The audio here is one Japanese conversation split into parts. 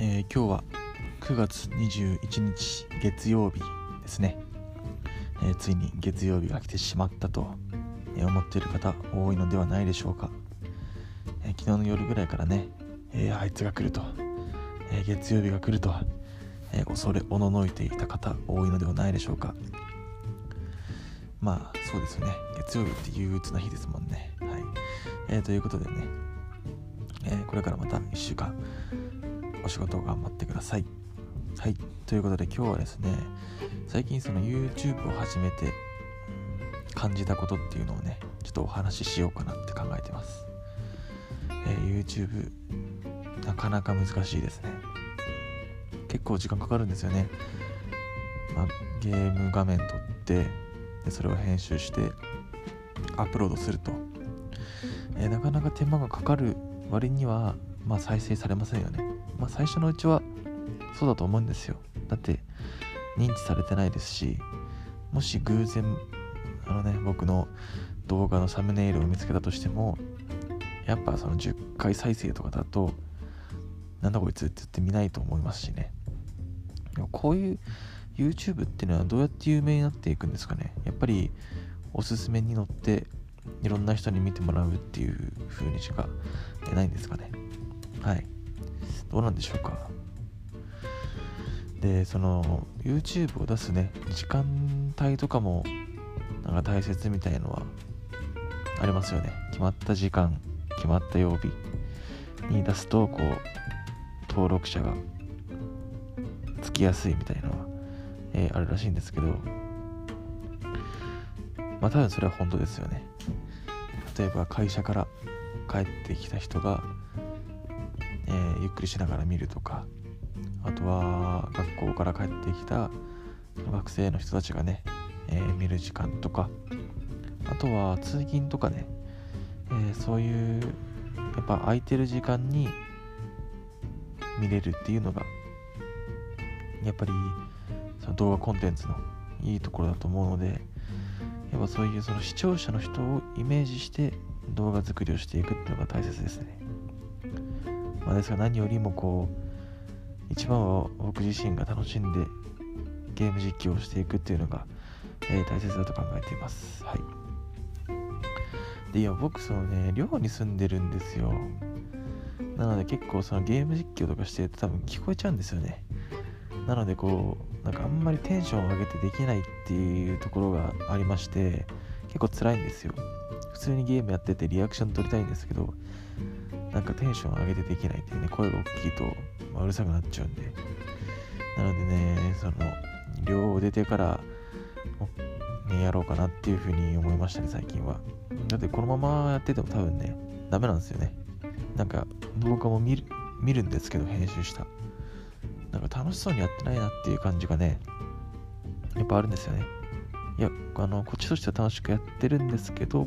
えー、今日は9月21日月曜日ですね、えー、ついに月曜日が来てしまったと、思っている方多いのではないでしょうか、え昨日の夜ぐらいからね、えあいつが来ると、え月曜日が来ると、え恐れおののいていた方多いのではないでしょうか。まあそうですよね。月曜日って憂鬱な日ですもんね。はい、えということでね、えこれからまた1週間お仕事を頑張ってください。はい。ということで今日はですね、最近その YouTube を始めて感じたことっていうのをね、ちょっとお話ししようかなって考えてます。えー、YouTube、なかなか難しいですね。結構時間かかるんですよね。まあ、ゲーム画面撮ってで、それを編集してアップロードすると。えー、なかなか手間がかかる割には、まあ、再生されませんよね。まあ、最初のうちはそうだと思うんですよ。だって認知されてないですしもし偶然あのね僕の動画のサムネイルを見つけたとしてもやっぱその10回再生とかだとなんだこいつって言って見ないと思いますしね。こういう YouTube っていうのはどうやって有名になっていくんですかね。やっぱりおすすめに乗っていろんな人に見てもらうっていう風にしかないんですかね。はい。どうなんでしょうか。でその YouTube を出すね時間帯とかもなんか大切みたいのはありますよね。決まった時間決まった曜日に出すとこう登録者がつきやすいみたいのは、えー、あるらしいんですけど。まあ多分それは本当ですよね。例えば会社から帰ってきた人がえー、ゆっくりしながら見るとかあとは学校から帰ってきた学生の人たちがね、えー、見る時間とかあとは通勤とかね、えー、そういうやっぱ空いてる時間に見れるっていうのがやっぱりその動画コンテンツのいいところだと思うのでやっぱそういうその視聴者の人をイメージして動画作りをしていくっていうのが大切ですね。まあ、ですが何よりもこう一番は僕自身が楽しんでゲーム実況をしていくっていうのが、えー、大切だと考えています。はい。でいや僕そのね寮に住んでるんですよ。なので結構そのゲーム実況とかしてると多分聞こえちゃうんですよね。なのでこうなんかあんまりテンションを上げてできないっていうところがありまして結構辛いんですよ。普通にゲームやっててリアクション取りたいんですけどなんかテンション上げてできないっていうね、声が大きいと、ま、うるさくなっちゃうんで。なのでね、その、寮を出てから、ね、やろうかなっていうふうに思いましたね、最近は。だってこのままやってても多分ね、ダメなんですよね。なんか動画も見る見るんですけど、編集した。なんか楽しそうにやってないなっていう感じがね、やっぱあるんですよね。いや、あの、こっちとしては楽しくやってるんですけど、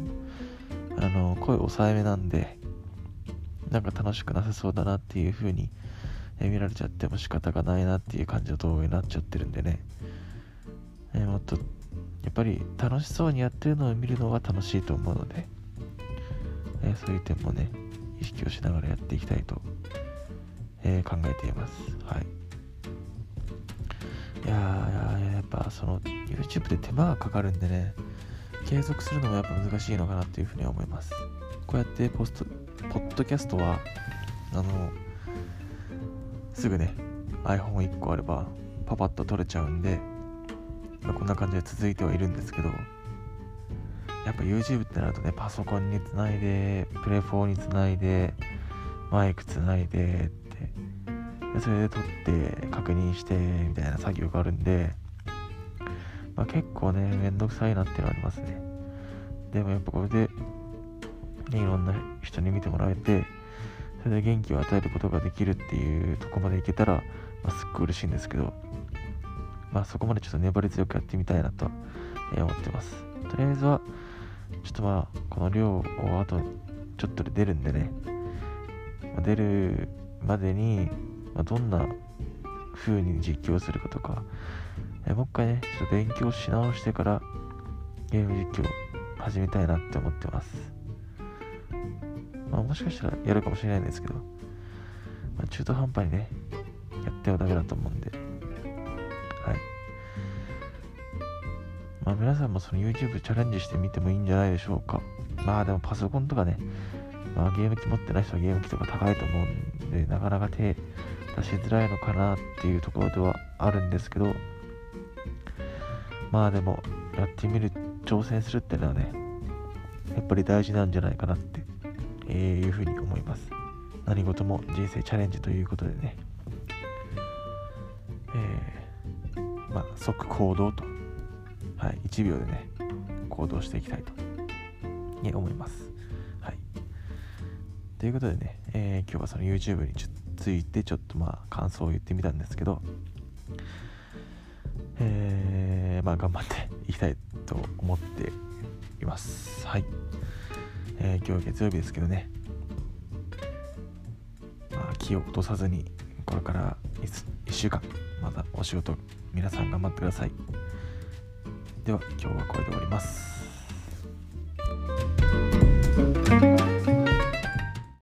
あの、声抑えめなんで、なんか楽しくなさそうだなっていう風に、見られちゃっても仕方がないなっていう感じの動画になっちゃってるんでね、え、もっとやっぱり楽しそうにやってるのを見るのが楽しいと思うので、え、そういう点もね意識をしながらやっていきたいと、え、考えています。はい。いやーやっぱその YouTube で手間がかかるんでね継続するのもやっぱ難しいのかなっていうふうには思います。こうやってポストッドキャストはあのすぐね iPhone1 個あればパパッと撮れちゃうんで、まあ、こんな感じで続いてはいるんですけどやっぱ YouTube ってなるとねパソコンにつないでプレ4につないでマイクつないでってでそれで撮って確認してみたいな作業があるんで、まあ、結構ねめんどくさいなっていうのはありますね。でもやっぱこれでね、いろんな人に見てもらえて、それで元気を与えることができるっていうとこまでいけたら、まあ、すっごい嬉しいんですけど、まあそこまでちょっと粘り強くやってみたいなと、え思ってます。とりあえずは、ちょっとまあ、この量をあとちょっとで出るんでね、まあ、出るまでに、まあ、どんな風に実況するかとか、えもう一回ね、ちょっと勉強し直してからゲーム実況始めたいなって思ってます。まあ、もしかしたらやるかもしれないんですけど、まあ、中途半端にね、やってはダメだと思うんで。はい。まあ皆さんもその YouTube チャレンジしてみてもいいんじゃないでしょうか。まあでもパソコンとかね、まあ、ゲーム機持ってない人はゲーム機とか高いと思うんでなかなか手出しづらいのかなっていうところではあるんですけど。まあでもやってみる挑戦するっていうのはねやっぱり大事なんじゃないかなって、いうふうに思います。何事も人生チャレンジということでね。えー、まあ即行動と。はい1秒でね行動していきたいと、ね、思います。はい。ということでね、えー、今日はその YouTube についてちょっとまあ感想を言ってみたんですけど。えー、まあ頑張っていきたいと思っています。はい、えー、今日月曜日ですけどね。まあ気を落とさずにこれから 1, 1週間またお仕事皆さん頑張ってください。では今日はこれで終わります。